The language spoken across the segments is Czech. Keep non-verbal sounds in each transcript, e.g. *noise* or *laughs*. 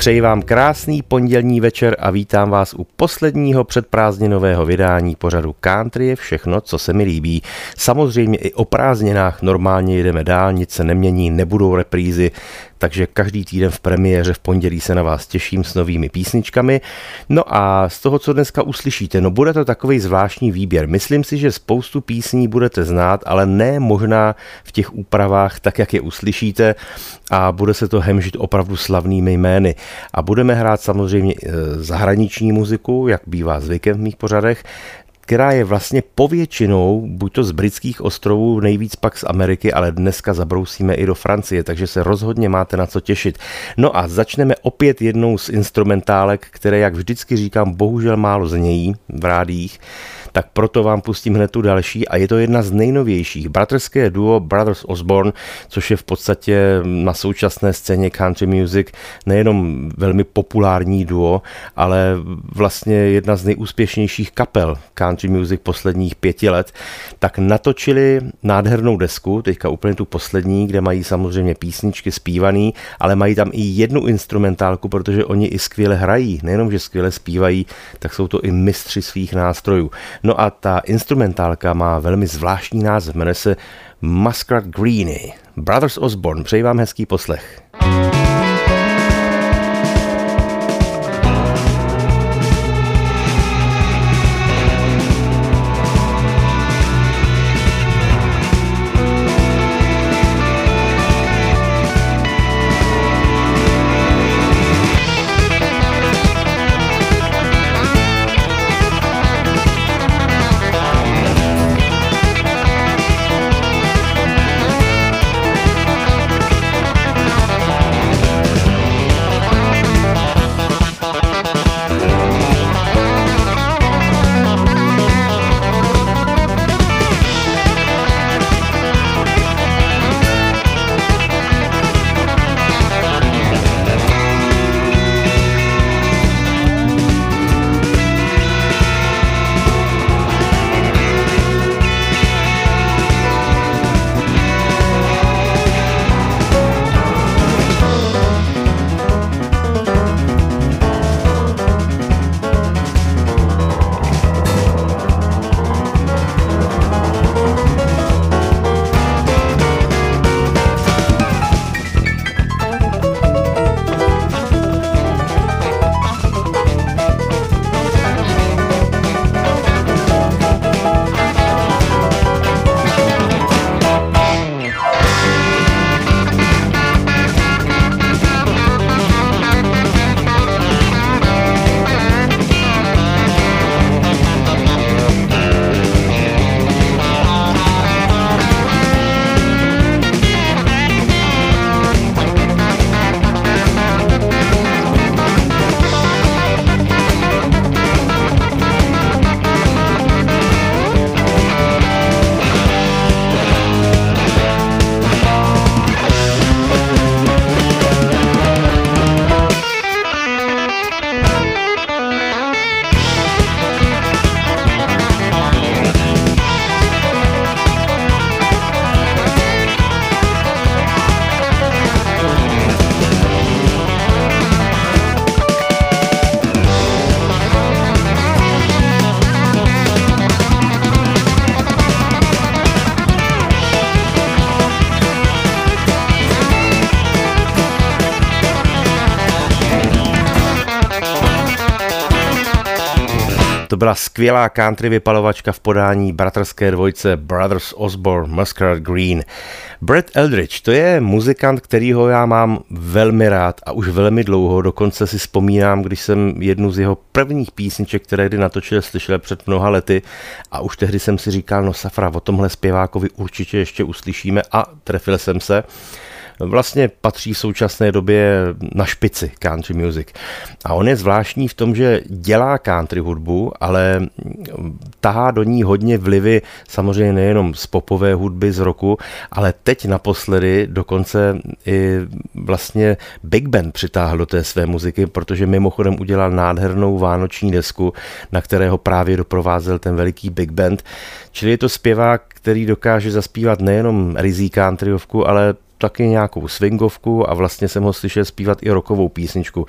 Přeji vám krásný pondělní večer a vítám vás u posledního předprázdninového vydání pořadu Country je všechno, co se mi líbí. Samozřejmě i o prázdninách normálně jedeme dál, nic se nemění, nebudou reprízy, takže každý týden v premiéře v pondělí se na vás těším s novými písničkami. No a z toho, co dneska uslyšíte, no bude to takový zvláštní výběr. Myslím si, že spoustu písní budete znát, ale ne možná v těch úpravách tak, jak je uslyšíte a bude se to hemžit opravdu slavnými jmény. A budeme hrát samozřejmě e, zahraniční muziku, jak bývá zvykem v mých pořadech, která je vlastně povětšinou, buď to z britských ostrovů, nejvíc pak z Ameriky, ale dneska zabrousíme i do Francie, takže se rozhodně máte na co těšit. No a začneme opět jednou z instrumentálek, které, jak vždycky říkám, bohužel málo znějí v rádích tak proto vám pustím hned tu další a je to jedna z nejnovějších. Bratrské duo Brothers Osborne, což je v podstatě na současné scéně country music nejenom velmi populární duo, ale vlastně jedna z nejúspěšnějších kapel country music posledních pěti let, tak natočili nádhernou desku, teďka úplně tu poslední, kde mají samozřejmě písničky zpívaný, ale mají tam i jednu instrumentálku, protože oni i skvěle hrají, nejenom, že skvěle zpívají, tak jsou to i mistři svých nástrojů. No a ta instrumentálka má velmi zvláštní název, jmenuje se Muscat Greeny. Brothers Osborne, přeji vám hezký poslech. Byla skvělá country vypalovačka v podání bratrské dvojce Brothers Osborne Muscat Green. Brad Eldridge, to je muzikant, kterýho já mám velmi rád a už velmi dlouho, dokonce si vzpomínám, když jsem jednu z jeho prvních písniček, které kdy natočil, slyšel před mnoha lety a už tehdy jsem si říkal, no safra, o tomhle zpěvákovi určitě ještě uslyšíme a trefil jsem se. Vlastně patří v současné době na špici country music. A on je zvláštní v tom, že dělá country hudbu, ale tahá do ní hodně vlivy, samozřejmě nejenom z popové hudby z roku, ale teď naposledy dokonce i vlastně Big Band přitáhl do té své muziky, protože mimochodem udělal nádhernou vánoční desku, na kterého právě doprovázel ten veliký Big Band. Čili je to zpěvák, který dokáže zaspívat nejenom rizí countryovku, ale taky nějakou swingovku a vlastně jsem ho slyšel zpívat i rokovou písničku.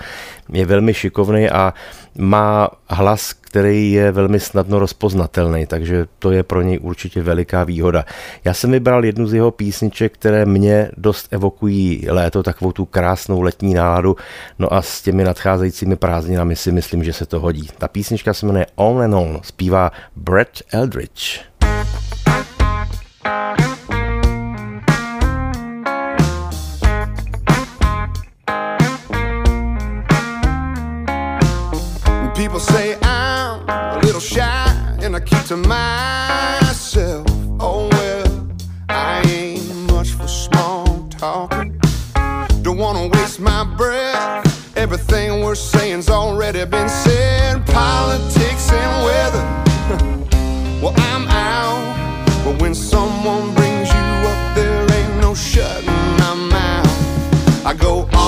Je velmi šikovný a má hlas, který je velmi snadno rozpoznatelný, takže to je pro něj určitě veliká výhoda. Já jsem vybral jednu z jeho písniček, které mě dost evokují léto, takovou tu krásnou letní náladu, no a s těmi nadcházejícími prázdninami si myslím, že se to hodí. Ta písnička se jmenuje On and On, zpívá Brett Eldridge. People say I'm a little shy and I keep to myself. Oh well, I ain't much for small talking. Don't wanna waste my breath. Everything we're saying's already been said. Politics and weather. *laughs* well, I'm out. But when someone brings you up, there ain't no shutting my mouth. I go on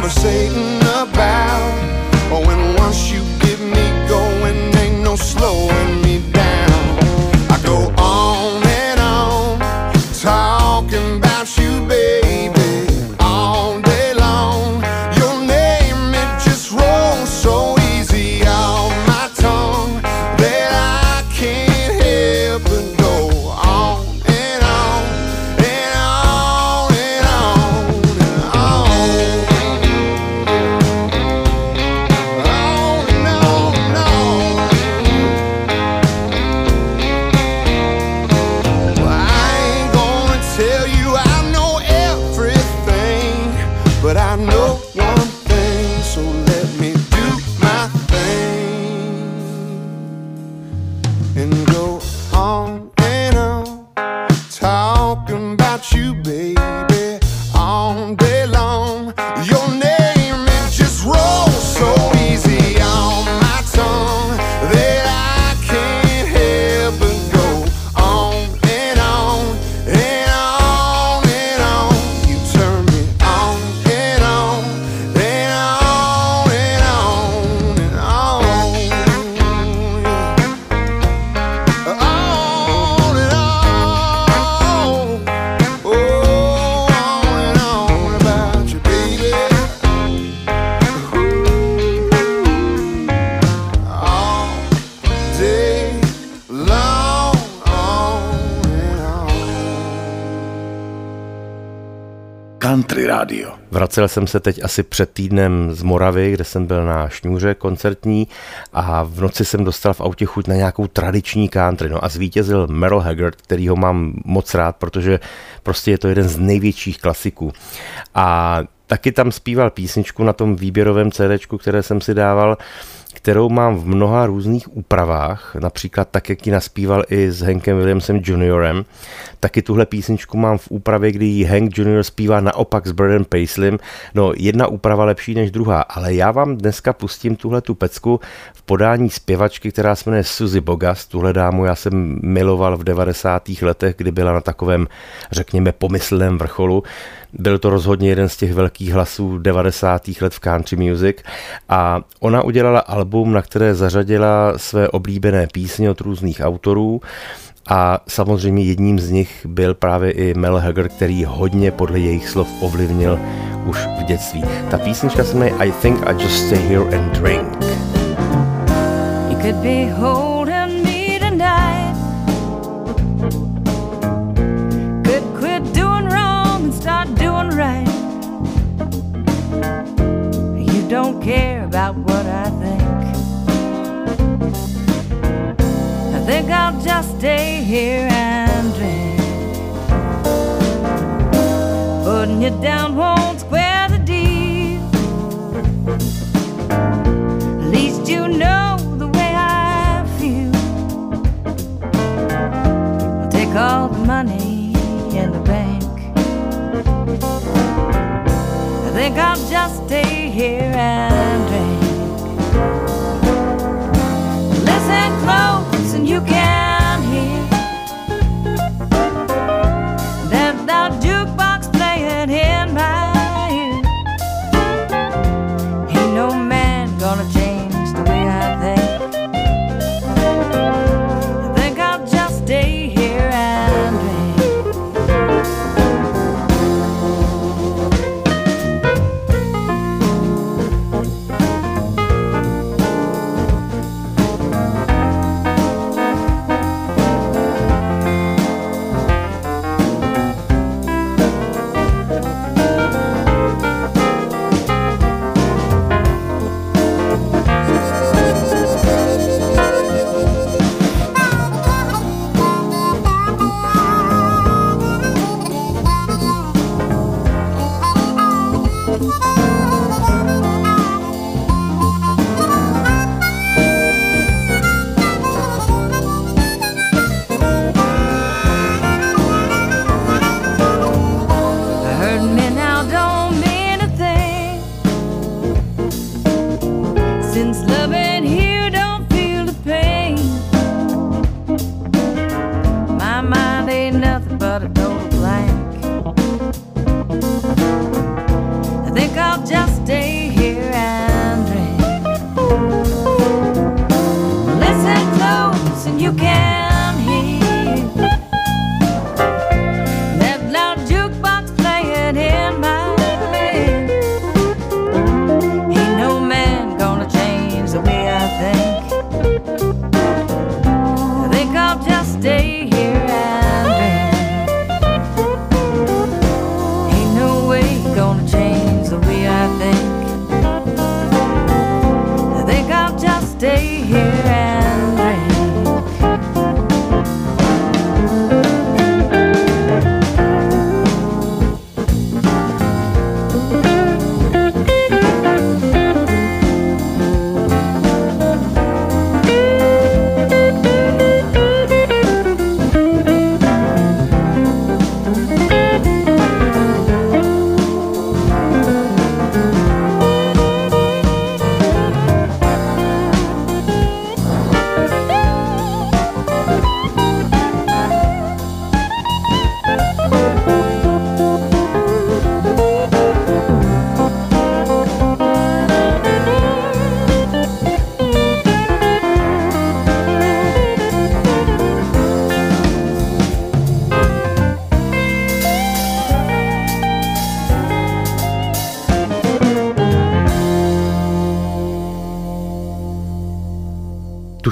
conversating about. When once you Vracel jsem se teď asi před týdnem z Moravy, kde jsem byl na šňůře koncertní a v noci jsem dostal v autě chuť na nějakou tradiční country. No a zvítězil Merle Haggard, který ho mám moc rád, protože prostě je to jeden z největších klasiků. A taky tam zpíval písničku na tom výběrovém CD, které jsem si dával, kterou mám v mnoha různých úpravách, například tak, jak ji naspíval i s Hankem Williamsem juniorem. Taky tuhle písničku mám v úpravě, kdy ji Hank junior zpívá naopak s Bradem Paislem. No, jedna úprava lepší než druhá, ale já vám dneska pustím tuhle tu pecku v podání zpěvačky, která se jmenuje Suzy Bogas. Tuhle dámu já jsem miloval v 90. letech, kdy byla na takovém, řekněme, pomyslném vrcholu. Byl to rozhodně jeden z těch velkých hlasů 90. let v country music a ona udělala album, na které zařadila své oblíbené písně od různých autorů a samozřejmě jedním z nich byl právě i Mel Haggard, který hodně podle jejich slov ovlivnil už v dětství. Ta písnička se jmenuje I Think I Just Stay Here and Drink. You could be holding about what I think I think I'll just stay here and drink Putting you down won't square the deal. At least you know the way I feel. I'll take all think I'll just stay here and drink.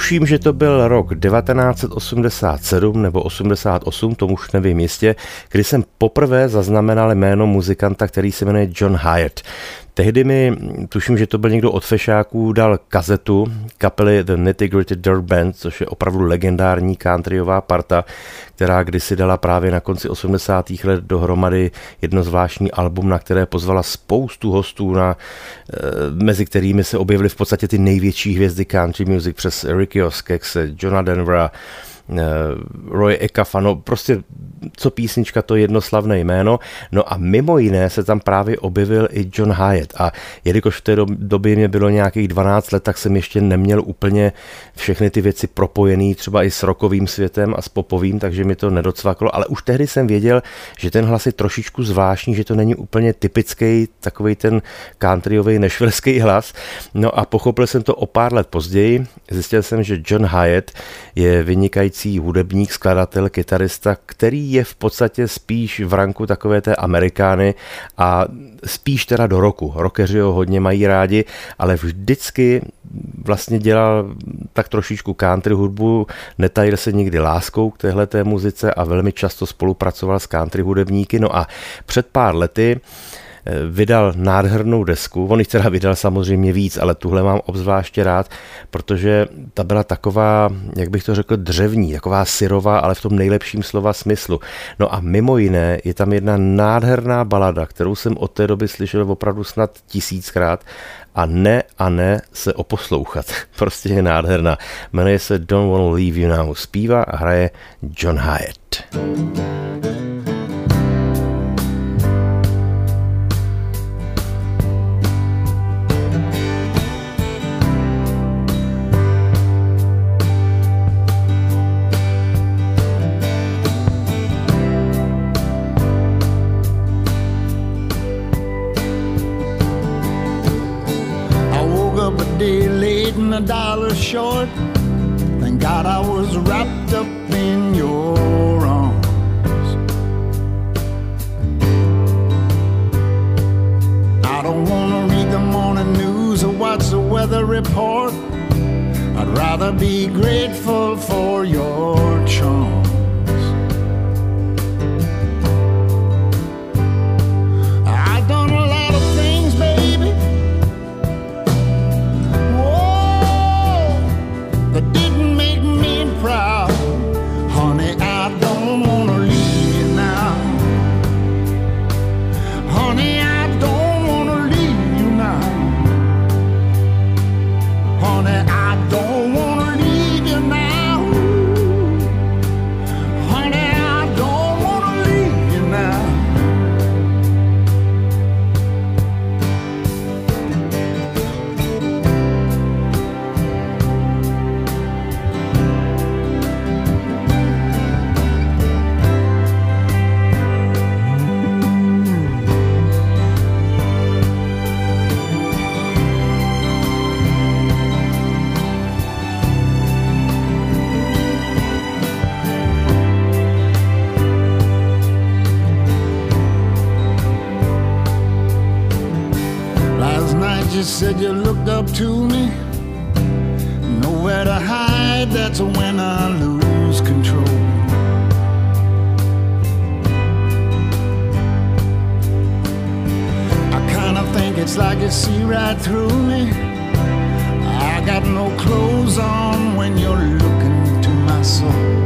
Tuším, že to byl rok 1987 nebo 88, tomu už nevím jistě, kdy jsem poprvé zaznamenal jméno muzikanta, který se jmenuje John Hyatt. Tehdy mi, tuším, že to byl někdo od fešáků, dal kazetu kapely The Nitty Gritty Dirt Band, což je opravdu legendární countryová parta, která kdysi dala právě na konci 80. let dohromady jedno zvláštní album, na které pozvala spoustu hostů, na, mezi kterými se objevily v podstatě ty největší hvězdy country music přes Ricky Oskex, Johna Denvera, Roy Ekafa, no prostě co písnička, to jednoslavné jméno. No a mimo jiné se tam právě objevil i John Hyatt a jelikož v té době mě bylo nějakých 12 let, tak jsem ještě neměl úplně všechny ty věci propojený třeba i s rokovým světem a s popovým, takže mi to nedocvaklo, ale už tehdy jsem věděl, že ten hlas je trošičku zvláštní, že to není úplně typický takový ten countryový nešvilský hlas. No a pochopil jsem to o pár let později. Zjistil jsem, že John Hyatt je vynikající vynikající hudebník, skladatel, kytarista, který je v podstatě spíš v ranku takové té Amerikány a spíš teda do roku. Rockeři ho hodně mají rádi, ale vždycky vlastně dělal tak trošičku country hudbu, netajil se nikdy láskou k téhle muzice a velmi často spolupracoval s country hudebníky. No a před pár lety vydal nádhernou desku. On jich teda vydal samozřejmě víc, ale tuhle mám obzvláště rád, protože ta byla taková, jak bych to řekl, dřevní, taková syrová, ale v tom nejlepším slova smyslu. No a mimo jiné je tam jedna nádherná balada, kterou jsem od té doby slyšel opravdu snad tisíckrát a ne a ne se oposlouchat. *laughs* Prostě je nádherná. Jmenuje se Don't Wanna Leave You Now. Zpívá a hraje John Hyatt. A dollar short. Thank God I was wrapped up in your arms. I don't wanna read the morning news or watch the weather report. I'd rather be grateful for your charm. It's like you see right through me. I got no clothes on when you're looking to my soul.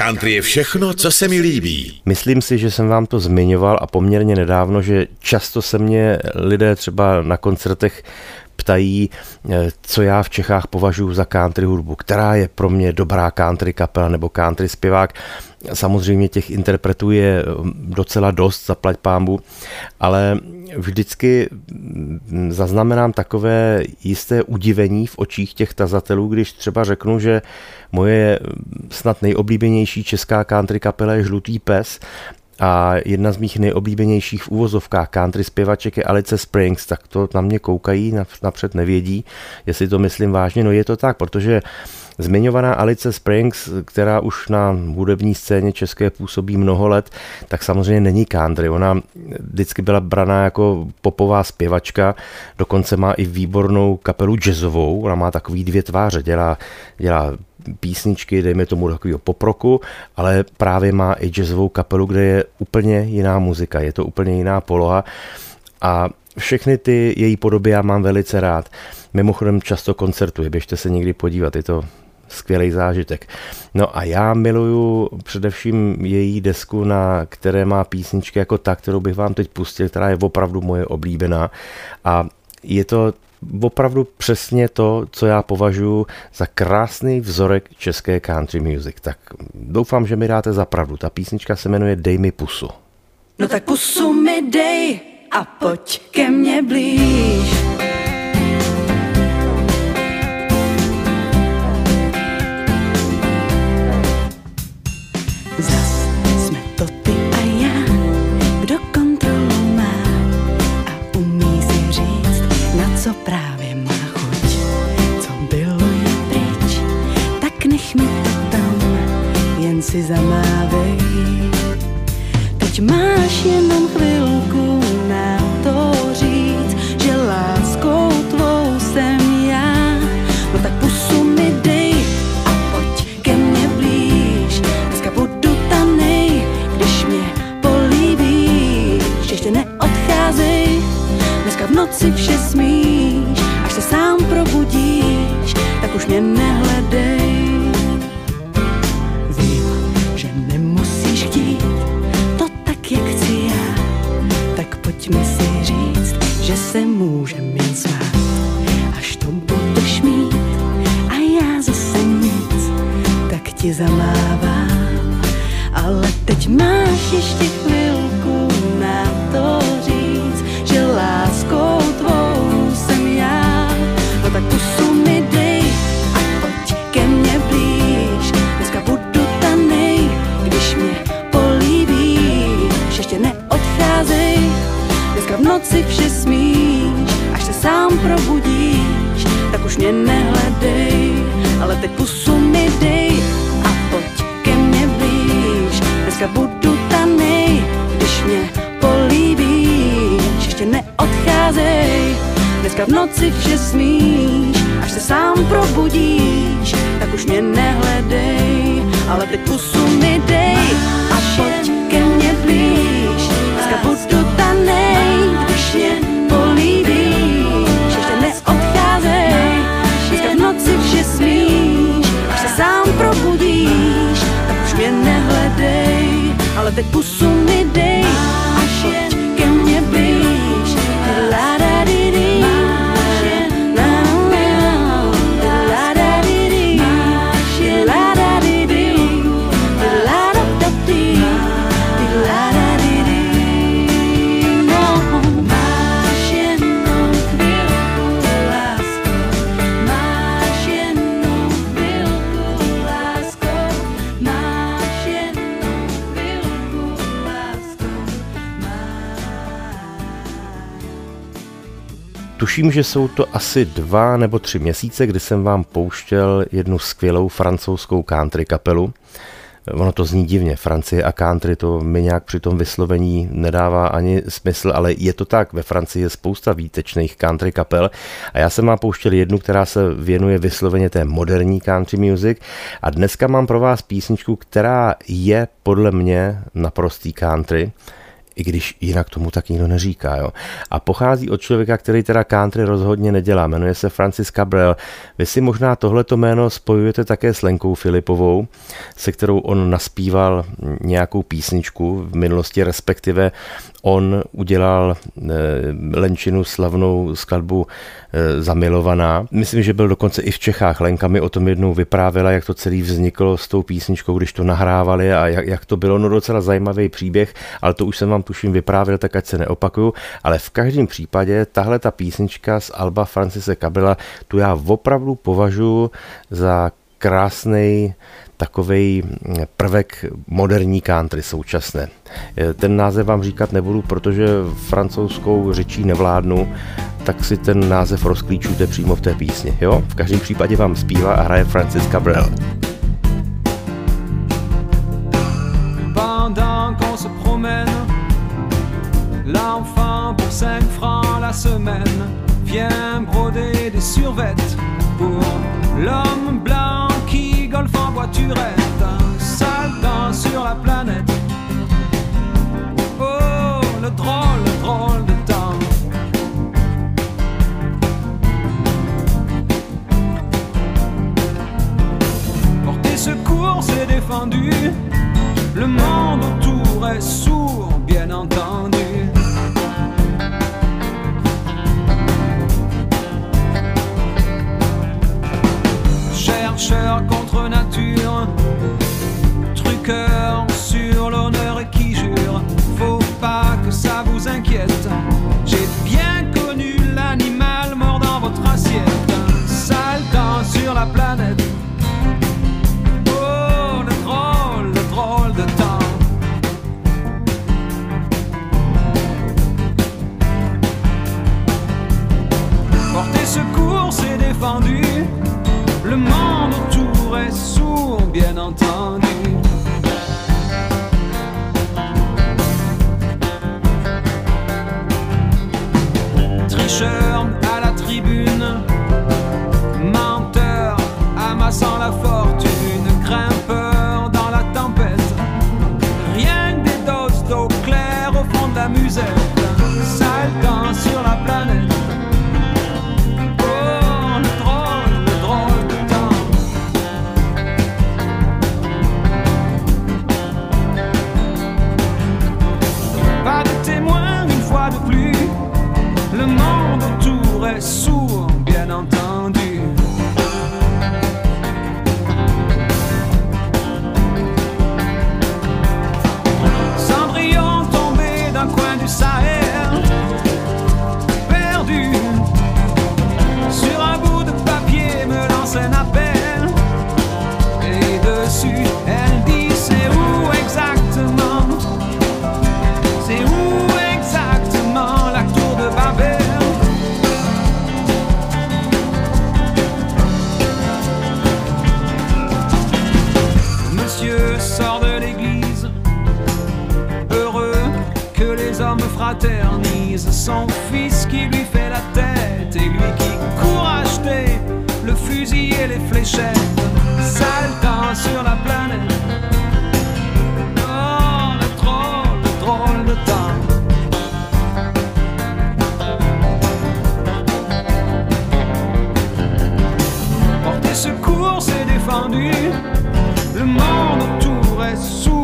Country je všechno, co se mi líbí. Myslím si, že jsem vám to zmiňoval a poměrně nedávno, že často se mě lidé třeba na koncertech ptají, eh, co já v Čechách považuji za country hudbu, která je pro mě dobrá country kapela nebo country zpěvák. Samozřejmě těch interpretů je docela dost, zaplať pámbu, ale vždycky mm, zaznamenám takové jisté udivení v očích těch tazatelů, když třeba řeknu, že moje snad nejoblíbenější česká country kapela je Žlutý pes a jedna z mých nejoblíbenějších v úvozovkách country zpěvaček je Alice Springs, tak to na mě koukají, napřed nevědí, jestli to myslím vážně. No je to tak, protože Zmiňovaná Alice Springs, která už na hudební scéně české působí mnoho let, tak samozřejmě není country. Ona vždycky byla braná jako popová zpěvačka, dokonce má i výbornou kapelu jazzovou, ona má takový dvě tváře, dělá, dělá písničky, dejme tomu takového poproku, ale právě má i jazzovou kapelu, kde je úplně jiná muzika, je to úplně jiná poloha a všechny ty její podoby já mám velice rád. Mimochodem často koncertuje, běžte se někdy podívat, je to skvělý zážitek. No a já miluju především její desku, na které má písničky jako ta, kterou bych vám teď pustil, která je opravdu moje oblíbená a je to opravdu přesně to, co já považuji za krásný vzorek české country music. Tak doufám, že mi dáte za pravdu. Ta písnička se jmenuje Dej mi pusu. No tak pusu mi dej a pojď ke mně blíž. Sám probudíš, tak už mě nehledej, ale teď pusu mi dej a pojď ke mně blíž, dneska budu tanej, když mě políbíš, ještě neodcházej, dneska v noci vše smíš, až se sám probudíš, tak už mě nehledej, ale teď pusu Tuším, že jsou to asi dva nebo tři měsíce, kdy jsem vám pouštěl jednu skvělou francouzskou country kapelu. Ono to zní divně, Francie a country, to mi nějak při tom vyslovení nedává ani smysl, ale je to tak, ve Francii je spousta výtečných country kapel a já jsem vám pouštěl jednu, která se věnuje vysloveně té moderní country music a dneska mám pro vás písničku, která je podle mě naprostý country, i když jinak tomu tak nikdo neříká. Jo. A pochází od člověka, který teda country rozhodně nedělá. Jmenuje se Francis Cabrel. Vy si možná tohleto jméno spojujete také s Lenkou Filipovou, se kterou on naspíval nějakou písničku v minulosti, respektive on udělal eh, Lenčinu slavnou skladbu Zamilovaná. Myslím, že byl dokonce i v Čechách. Lenka mi o tom jednou vyprávěla, jak to celý vzniklo s tou písničkou, když to nahrávali a jak, jak to bylo. No docela zajímavý příběh, ale to už jsem vám tuším vyprávěl, tak ať se neopakuju. Ale v každém případě tahle ta písnička z Alba Francise Kabela, tu já opravdu považuji za krásný takový prvek moderní country současné. Ten název vám říkat nebudu, protože francouzskou řečí nevládnu, tak si ten název rozklíčujte přímo v té písni. Jo? V každém případě vám zpívá a hraje Francis Cabrel. L'enfant pour 5 francs la semaine vient broder des survettes pour l'homme Le monde autour est sourd, bien entendu. chercheur contre nature, truqueur entendu. Fraternisent. Son fils qui lui fait la tête et lui qui court acheter le fusil et les fléchettes. Saltant sur la planète. Oh, le drôle, le drôle de temps. Porter secours, c'est défendu. Le monde autour est sourd,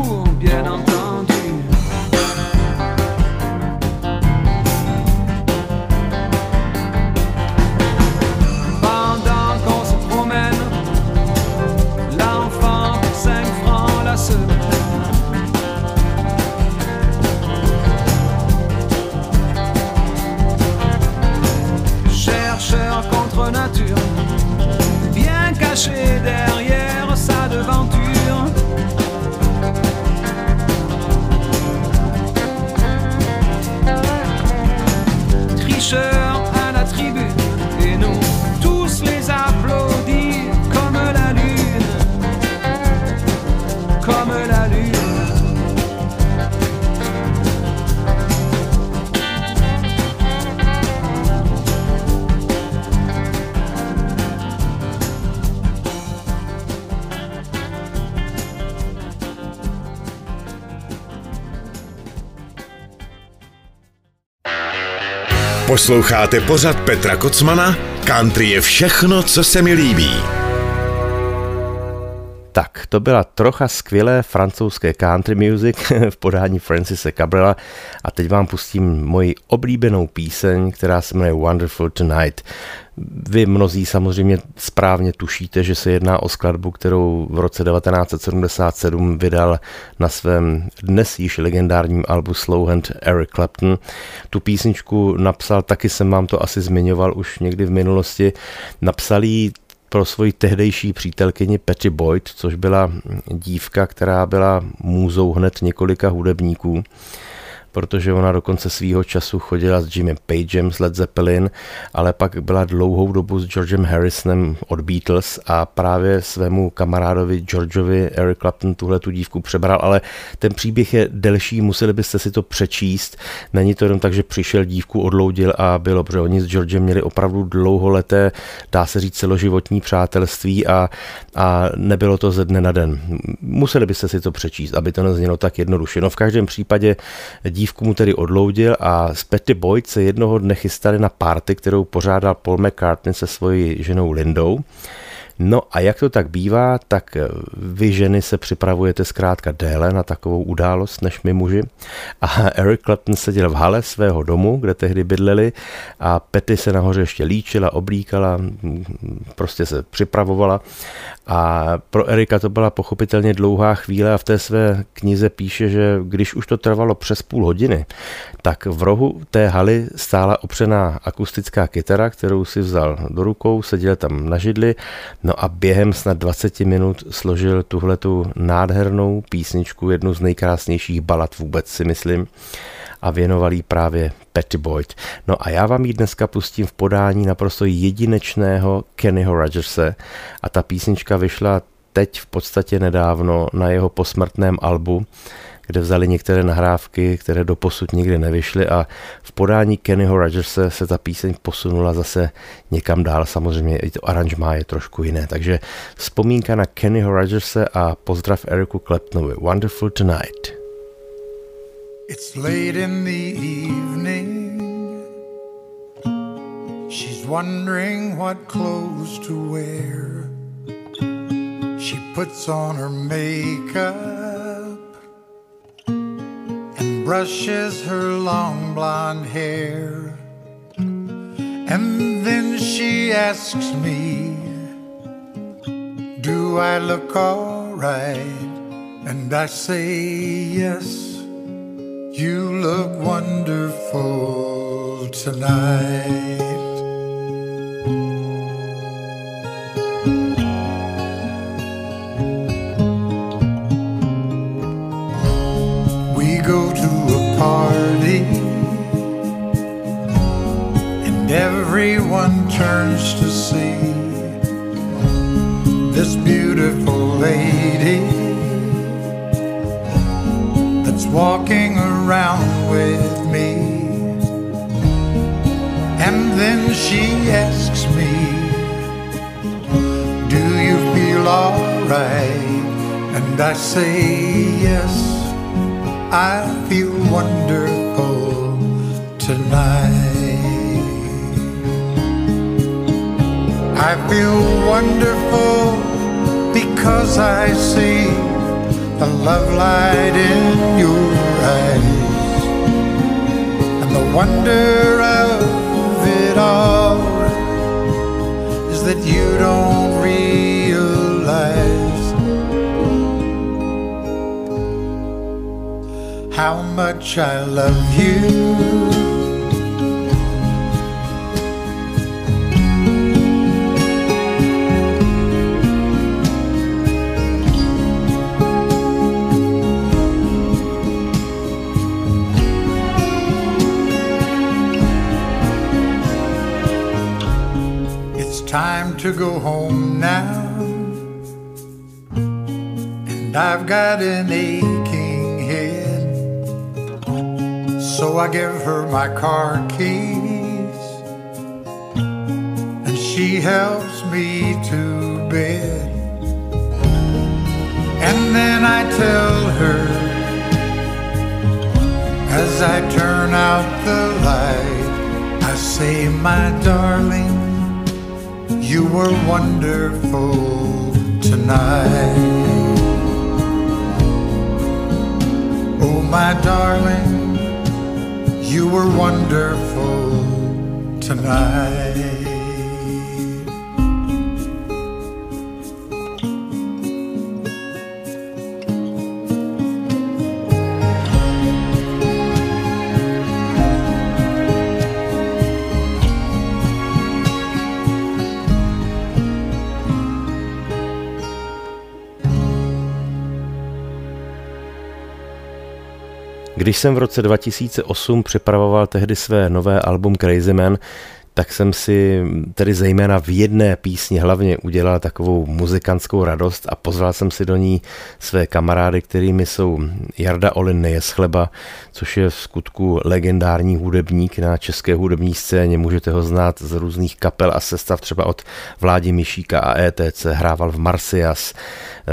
Posloucháte pořad Petra Kocmana? Country je všechno, co se mi líbí. Tak, to byla trocha skvělé francouzské country music *laughs* v podání Francise Cabrela a teď vám pustím moji oblíbenou píseň, která se jmenuje Wonderful Tonight. Vy mnozí samozřejmě správně tušíte, že se jedná o skladbu, kterou v roce 1977 vydal na svém dnes již legendárním albu Slowhand Eric Clapton. Tu písničku napsal, taky jsem vám to asi zmiňoval už někdy v minulosti, napsal ji pro svoji tehdejší přítelkyni Patty Boyd, což byla dívka, která byla můzou hned několika hudebníků protože ona dokonce svýho času chodila s Jimmy Pagem z Led Zeppelin, ale pak byla dlouhou dobu s Georgem Harrisonem od Beatles a právě svému kamarádovi Georgeovi Eric Clapton tuhle tu dívku přebral, ale ten příběh je delší, museli byste si to přečíst. Není to jenom tak, že přišel dívku, odloudil a bylo, protože oni s Georgem měli opravdu dlouholeté, dá se říct, celoživotní přátelství a, a nebylo to ze dne na den. Museli byste si to přečíst, aby to neznělo tak jednoduše. No v každém případě dívku mu tedy odloudil a z Petty Boyd se jednoho dne chystali na party, kterou pořádal Paul McCartney se svojí ženou Lindou. No a jak to tak bývá, tak eh, vy ženy se připravujete zkrátka déle na takovou událost než my muži. A *laughs* Eric Clapton seděl v hale svého domu, kde tehdy bydleli a Petty se nahoře ještě líčila, oblíkala, prostě se připravovala. A pro Erika to byla pochopitelně dlouhá chvíle a v té své knize píše, že když už to trvalo přes půl hodiny, tak v rohu té haly stála opřená akustická kytara, kterou si vzal do rukou, seděl tam na židli, No a během snad 20 minut složil tuhletu nádhernou písničku, jednu z nejkrásnějších balad vůbec si myslím a věnoval jí právě Patty Boyd. No a já vám ji dneska pustím v podání naprosto jedinečného Kennyho Rogerse a ta písnička vyšla teď v podstatě nedávno na jeho posmrtném albu, kde vzali některé nahrávky, které do posud nikdy nevyšly a v podání Kennyho Rogerse se ta píseň posunula zase někam dál. Samozřejmě i to aranžmá je trošku jiné. Takže vzpomínka na Kennyho Rogerse a pozdrav Eriku Claptonovi. Wonderful Tonight. It's late in the evening. She's wondering what clothes to wear. She puts on her makeup brushes her long blonde hair. And then she asks me, Do I look alright? And I say, Yes, you look wonderful tonight. Everyone turns to see this beautiful lady that's walking around with me. And then she asks me, Do you feel alright? And I say, Yes, I feel wonderful tonight. I feel wonderful because I see the love light in your eyes and the wonder of it all is that you don't how much I love you. It's time to go home now. And I've got an aching So I give her my car keys. And she helps me to bed. And then I tell her as I turn out the light, I say, my darling, you were wonderful tonight. Oh, my darling, you were wonderful tonight. Když jsem v roce 2008 připravoval tehdy své nové album Crazy Man, tak jsem si tedy zejména v jedné písni hlavně udělal takovou muzikantskou radost a pozval jsem si do ní své kamarády, kterými jsou Jarda Olin Nejeschleba, což je v skutku legendární hudebník na české hudební scéně. Můžete ho znát z různých kapel a sestav, třeba od Vládi Mišíka a ETC, hrával v Marsias,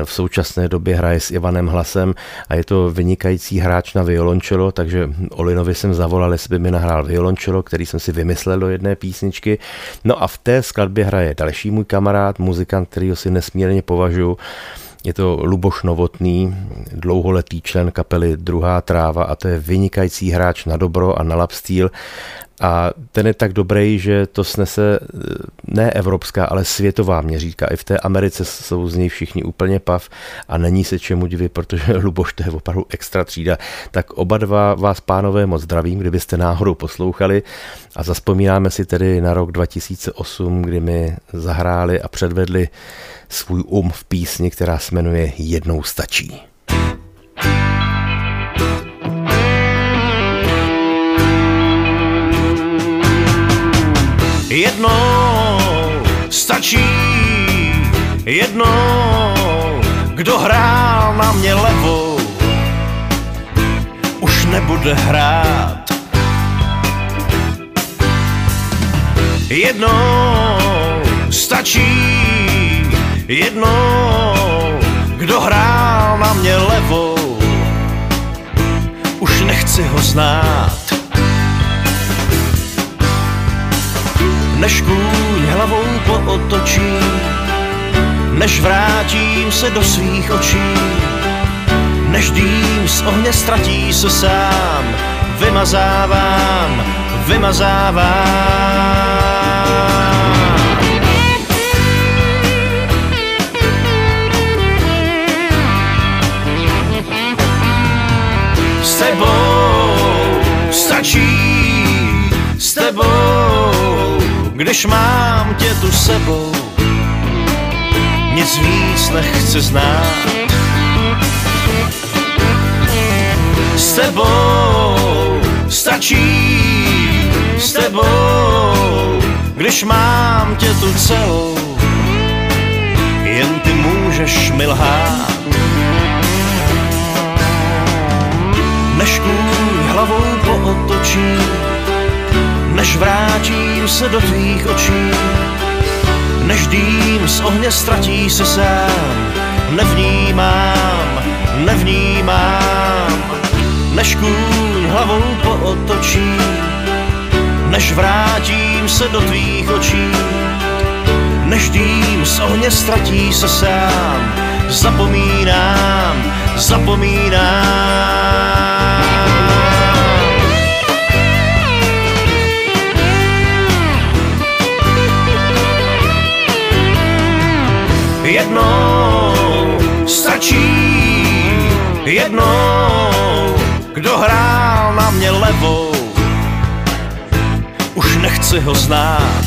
v současné době hraje s Ivanem Hlasem a je to vynikající hráč na violončelo, takže Olinovi jsem zavolal, jestli by mi nahrál violončelo, který jsem si vymyslel do jedné písničky. No a v té skladbě hraje další můj kamarád, muzikant, kterýho si nesmírně považuji, je to Luboš Novotný, dlouholetý člen kapely Druhá tráva a to je vynikající hráč na dobro a na lapstýl a ten je tak dobrý, že to snese eh, ne evropská, ale světová měřítka. I v té Americe jsou z něj všichni úplně pav a není se čemu divit, protože *laughs* Luboš to je opravdu extra třída. Tak oba dva vás, pánové, moc zdravím, kdybyste náhodou poslouchali a zaspomínáme si tedy na rok 2008, kdy mi zahráli a předvedli svůj um v písni, která se jmenuje Jednou stačí. Jednou stačí, jednou, kdo hrál na mě levou, už nebude hrát. Jednou stačí, jednou, kdo hrál na mě levou, už nechci ho znát. než kůň hlavou pootočí, než vrátím se do svých očí, než dým z ohně ztratí se sám, vymazávám, vymazávám. Tebou stačí, s tebou když mám tě tu sebou, nic víc nechci znát. S tebou stačí, s tebou, když mám tě tu celou, jen ty můžeš mi lhát. Než kůň hlavou pootočí, než vrátím se do tvých očí, než dým z ohně ztratí se sám, nevnímám, nevnímám, než kůň hlavou pootočí, než vrátím se do tvých očí, než dým z ohně ztratí se sám, zapomínám, zapomínám. Jednou. Stačí, jednou, kdo hrál na mě levou, už nechci ho znát.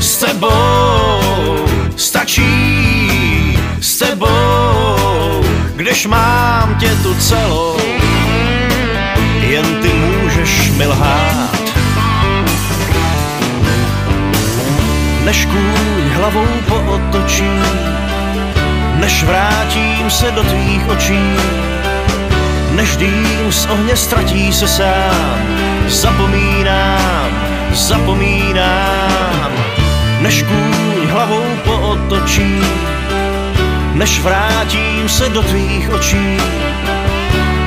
S tebou stačí, s tebou, když mám tě tu celou, jen ty můžeš mi než kůň hlavou pootočí, než vrátím se do tvých očí, než dým z ohně ztratí se sám, zapomínám, zapomínám, než kůň hlavou pootočí, než vrátím se do tvých očí,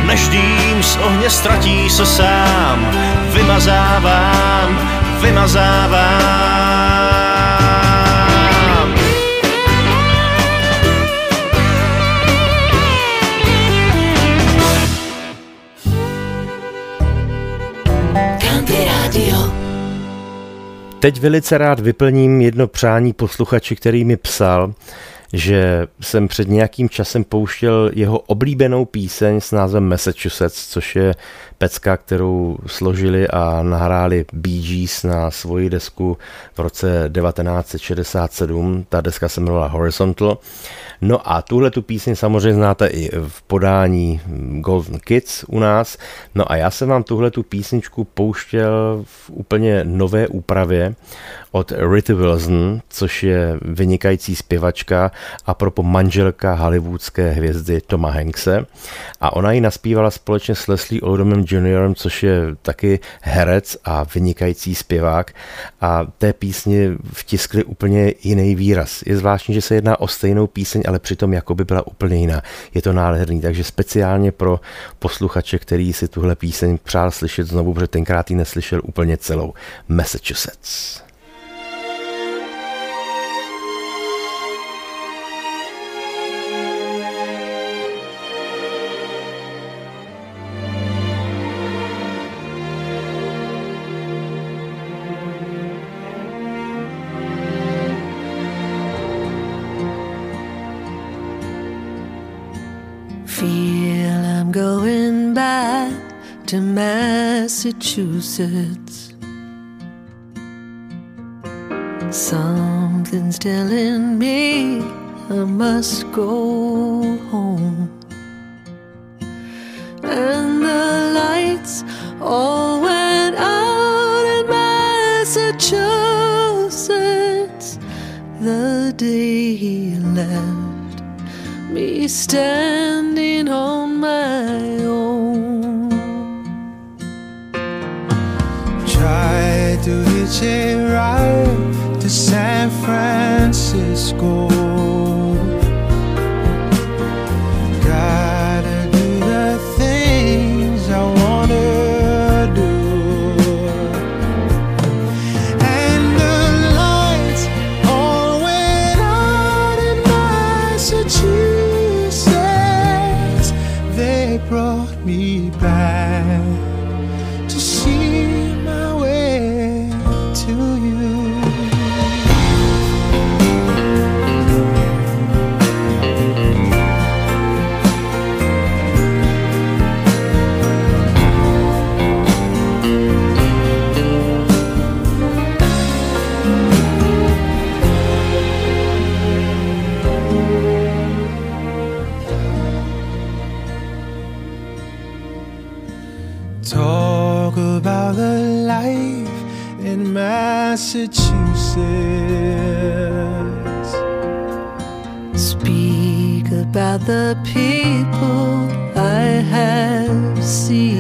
než dým z ohně ztratí se sám. Vymazávám, vymazávám. Teď velice rád vyplním jedno přání posluchači, který mi psal, že jsem před nějakým časem pouštěl jeho oblíbenou píseň s názvem Massachusetts, což je pecka, kterou složili a nahráli Bee Gees na svoji desku v roce 1967. Ta deska se jmenovala Horizontal. No a tuhle tu píseň samozřejmě znáte i v podání Golden Kids u nás. No a já jsem vám tuhle tu písničku pouštěl v úplně nové úpravě od Rita Wilson, což je vynikající zpěvačka a propo manželka hollywoodské hvězdy Toma Hankse. A ona ji naspívala společně s Leslie Odomem Jr., což je taky herec a vynikající zpěvák. A té písně vtiskli úplně jiný výraz. Je zvláštní, že se jedná o stejnou píseň, ale přitom jako by byla úplně jiná. Je to nádherný, takže speciálně pro posluchače, který si tuhle píseň přál slyšet znovu, protože tenkrát ji neslyšel úplně celou. Massachusetts. Massachusetts. Something's telling me I must go home. And the lights all went out in Massachusetts the day he left me standing on my own. A ride to San Francisco. Gotta do the things I wanna do. And the lights all went out in Massachusetts. They brought me back Speak about the people I have seen.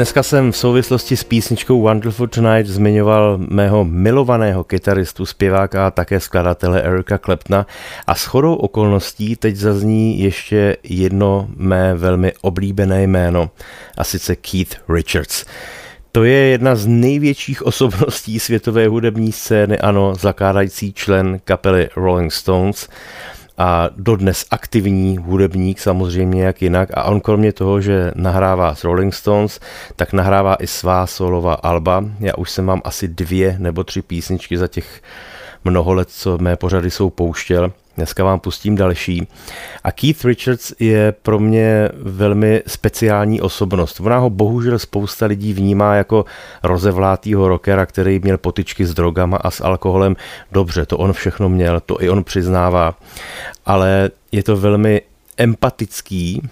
Dneska jsem v souvislosti s písničkou Wonderful Tonight zmiňoval mého milovaného kytaristu, zpěváka a také skladatele Erika Kleptna a s chodou okolností teď zazní ještě jedno mé velmi oblíbené jméno a sice Keith Richards. To je jedna z největších osobností světové hudební scény, ano, zakládající člen kapely Rolling Stones a dodnes aktivní hudebník samozřejmě jak jinak a on kromě toho, že nahrává s Rolling Stones, tak nahrává i svá solová alba. Já už jsem mám asi dvě nebo tři písničky za těch mnoho let, co mé pořady jsou pouštěl. Dneska vám pustím další. A Keith Richards je pro mě velmi speciální osobnost. Ona ho bohužel spousta lidí vnímá jako rozevlátýho rockera, který měl potičky s drogama a s alkoholem. Dobře, to on všechno měl, to i on přiznává. Ale je to velmi empatický,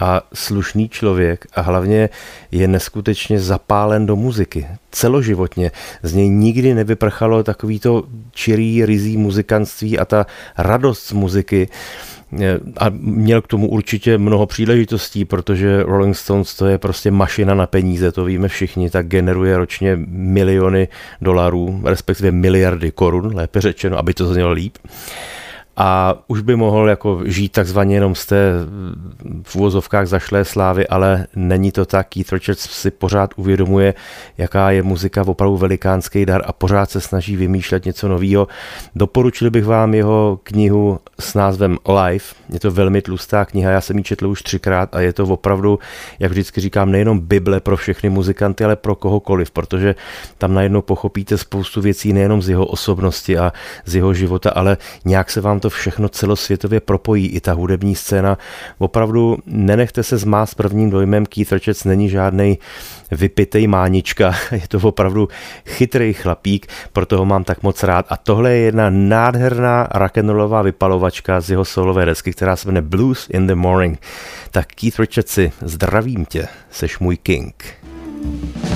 a slušný člověk a hlavně je neskutečně zapálen do muziky. Celoživotně. Z něj nikdy nevyprchalo takovýto čirý, rizí muzikantství a ta radost z muziky a měl k tomu určitě mnoho příležitostí, protože Rolling Stones to je prostě mašina na peníze, to víme všichni, tak generuje ročně miliony dolarů, respektive miliardy korun, lépe řečeno, aby to znělo líp a už by mohl jako žít takzvaně jenom z té v úvozovkách zašlé slávy, ale není to tak. Keith Richards si pořád uvědomuje, jaká je muzika opravdu velikánský dar a pořád se snaží vymýšlet něco nového. Doporučil bych vám jeho knihu s názvem Life. Je to velmi tlustá kniha, já jsem ji četl už třikrát a je to opravdu, jak vždycky říkám, nejenom Bible pro všechny muzikanty, ale pro kohokoliv, protože tam najednou pochopíte spoustu věcí nejenom z jeho osobnosti a z jeho života, ale nějak se vám to to všechno celosvětově propojí, i ta hudební scéna. Opravdu nenechte se zmást prvním dojmem, Keith Richards není žádný vypitej mánička, *laughs* je to opravdu chytrý chlapík, proto ho mám tak moc rád. A tohle je jedna nádherná rock'n'rollová vypalovačka z jeho solové desky, která se jmenuje Blues in the Morning. Tak Keith Richardsi, zdravím tě, seš můj king. To byl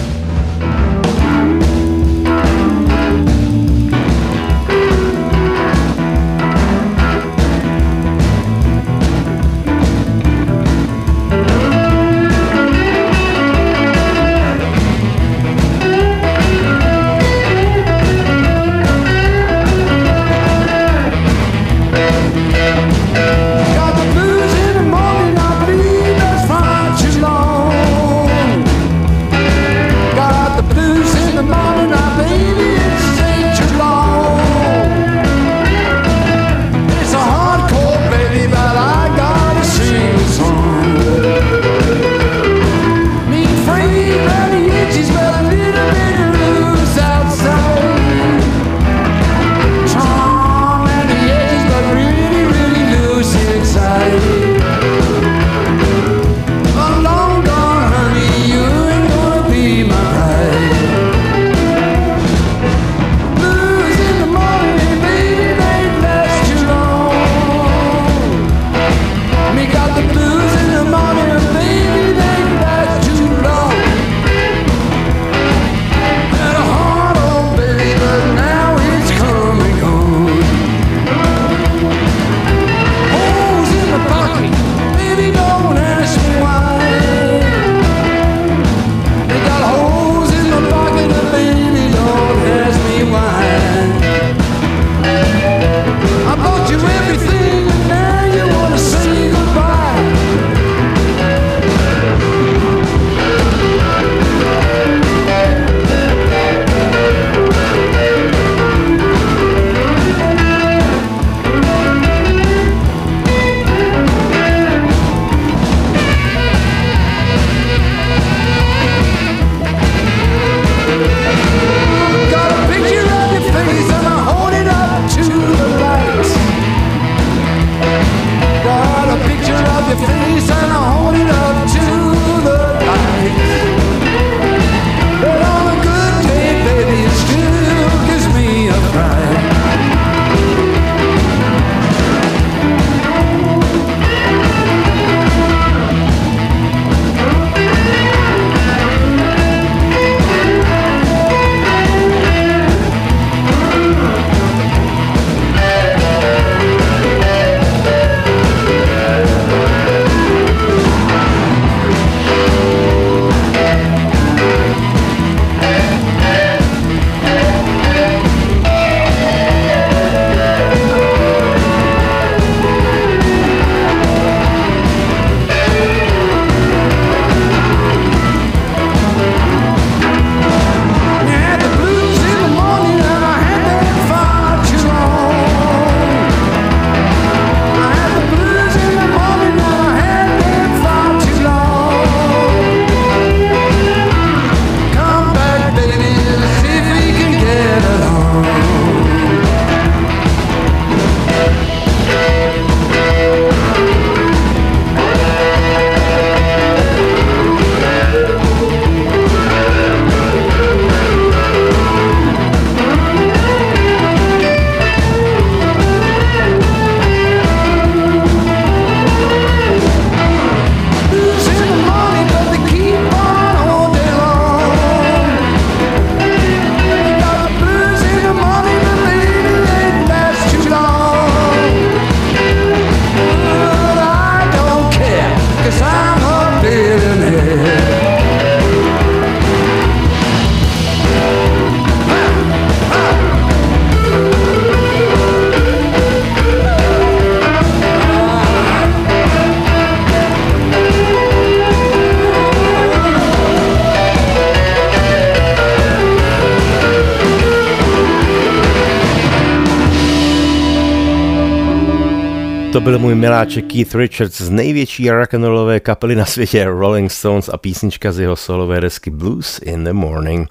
miláček Keith Richards z největší rock'n'rollové kapely na světě Rolling Stones a písnička z jeho solové desky Blues in the Morning.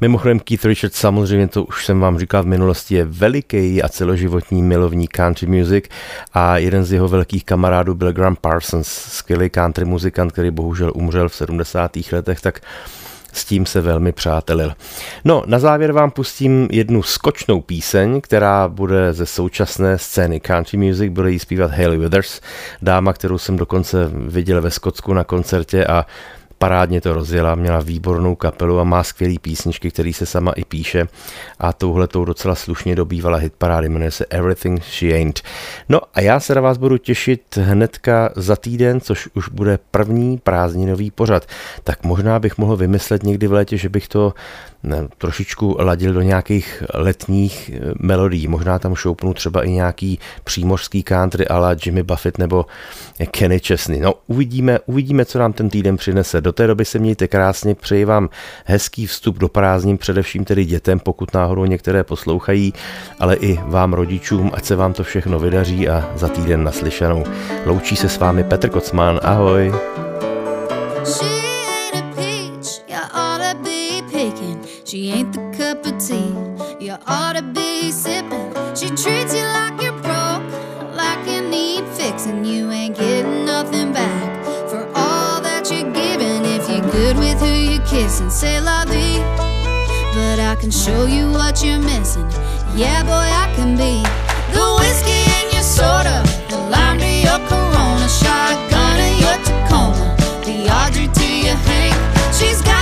Mimochodem Keith Richards, samozřejmě to už jsem vám říkal v minulosti, je veliký a celoživotní milovník country music a jeden z jeho velkých kamarádů byl Graham Parsons, skvělý country muzikant, který bohužel umřel v 70. letech, tak s tím se velmi přátelil. No, na závěr vám pustím jednu skočnou píseň, která bude ze současné scény country music, bude jí zpívat Hayley Withers, dáma, kterou jsem dokonce viděl ve Skotsku na koncertě a parádně to rozjela, měla výbornou kapelu a má skvělé písničky, který se sama i píše a touhle tou docela slušně dobývala hit parády, jmenuje se Everything She Ain't. No a já se na vás budu těšit hnedka za týden, což už bude první prázdninový pořad. Tak možná bych mohl vymyslet někdy v létě, že bych to ne, trošičku ladil do nějakých letních eh, melodií. Možná tam šoupnu třeba i nějaký přímořský country ala Jimmy Buffett nebo Kenny Chesney. No uvidíme, uvidíme, co nám ten týden přinese. Do té doby se mějte krásně, přeji vám hezký vstup do prázdnin, především tedy dětem, pokud náhodou některé poslouchají, ale i vám rodičům, ať se vám to všechno vydaří a za týden naslyšenou. Loučí se s vámi Petr Kocman, ahoj. She who you're say la vie. But I can show you what you're missing. Yeah, boy, I can be the whiskey in your soda, the lime to your Corona, shotgun to your Tacoma, the Audrey to your Hank. She's got